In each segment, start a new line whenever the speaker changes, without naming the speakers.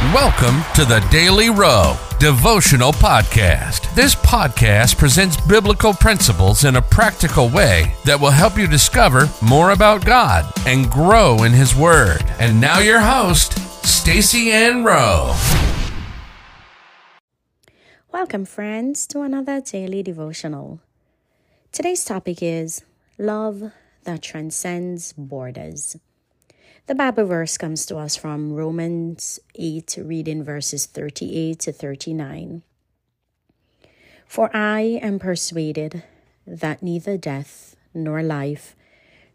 Welcome to the Daily Rowe Devotional Podcast. This podcast presents biblical principles in a practical way that will help you discover more about God and grow in His Word. And now, your host, Stacy Ann Rowe.
Welcome, friends, to another daily devotional. Today's topic is love that transcends borders. The Bible verse comes to us from Romans 8, reading verses 38 to 39. For I am persuaded that neither death, nor life,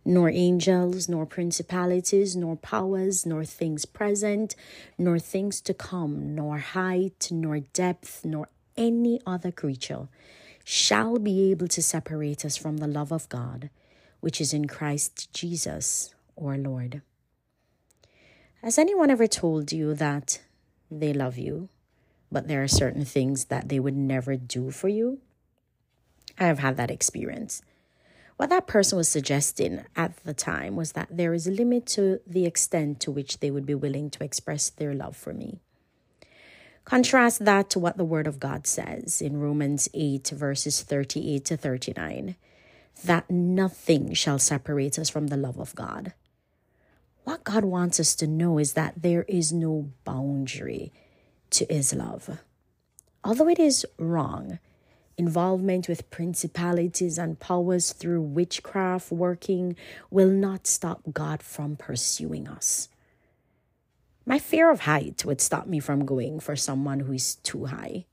nor angels, nor principalities, nor powers, nor things present, nor things to come, nor height, nor depth, nor any other creature shall be able to separate us from the love of God, which is in Christ Jesus our Lord. Has anyone ever told you that they love you, but there are certain things that they would never do for you? I have had that experience. What that person was suggesting at the time was that there is a limit to the extent to which they would be willing to express their love for me. Contrast that to what the Word of God says in Romans 8, verses 38 to 39 that nothing shall separate us from the love of God. God wants us to know is that there is no boundary to His love. Although it is wrong, involvement with principalities and powers through witchcraft working will not stop God from pursuing us. My fear of height would stop me from going for someone who is too high.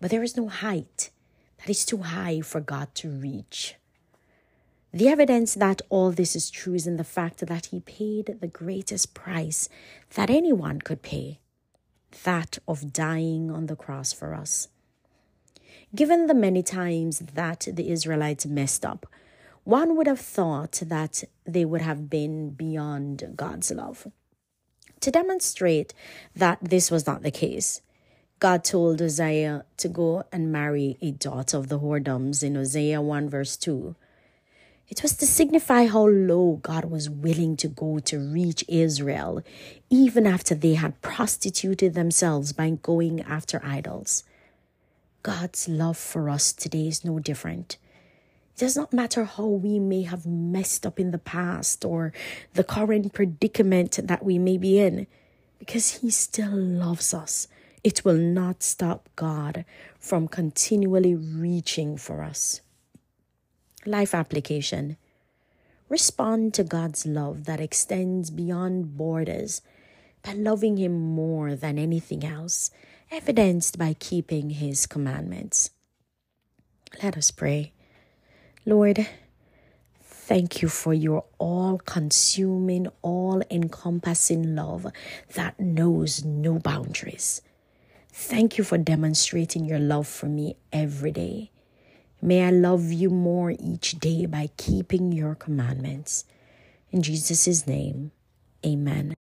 But there is no height that is too high for God to reach. The evidence that all this is true is in the fact that he paid the greatest price that anyone could pay that of dying on the cross for us. Given the many times that the Israelites messed up, one would have thought that they would have been beyond God's love. To demonstrate that this was not the case, God told Hosea to go and marry a daughter of the whoredoms in Hosea 1 verse 2. It was to signify how low God was willing to go to reach Israel, even after they had prostituted themselves by going after idols. God's love for us today is no different. It does not matter how we may have messed up in the past or the current predicament that we may be in, because He still loves us. It will not stop God from continually reaching for us. Life application. Respond to God's love that extends beyond borders by loving Him more than anything else, evidenced by keeping His commandments. Let us pray. Lord, thank you for your all consuming, all encompassing love that knows no boundaries. Thank you for demonstrating your love for me every day. May I love you more each day by keeping your commandments. In Jesus' name, amen.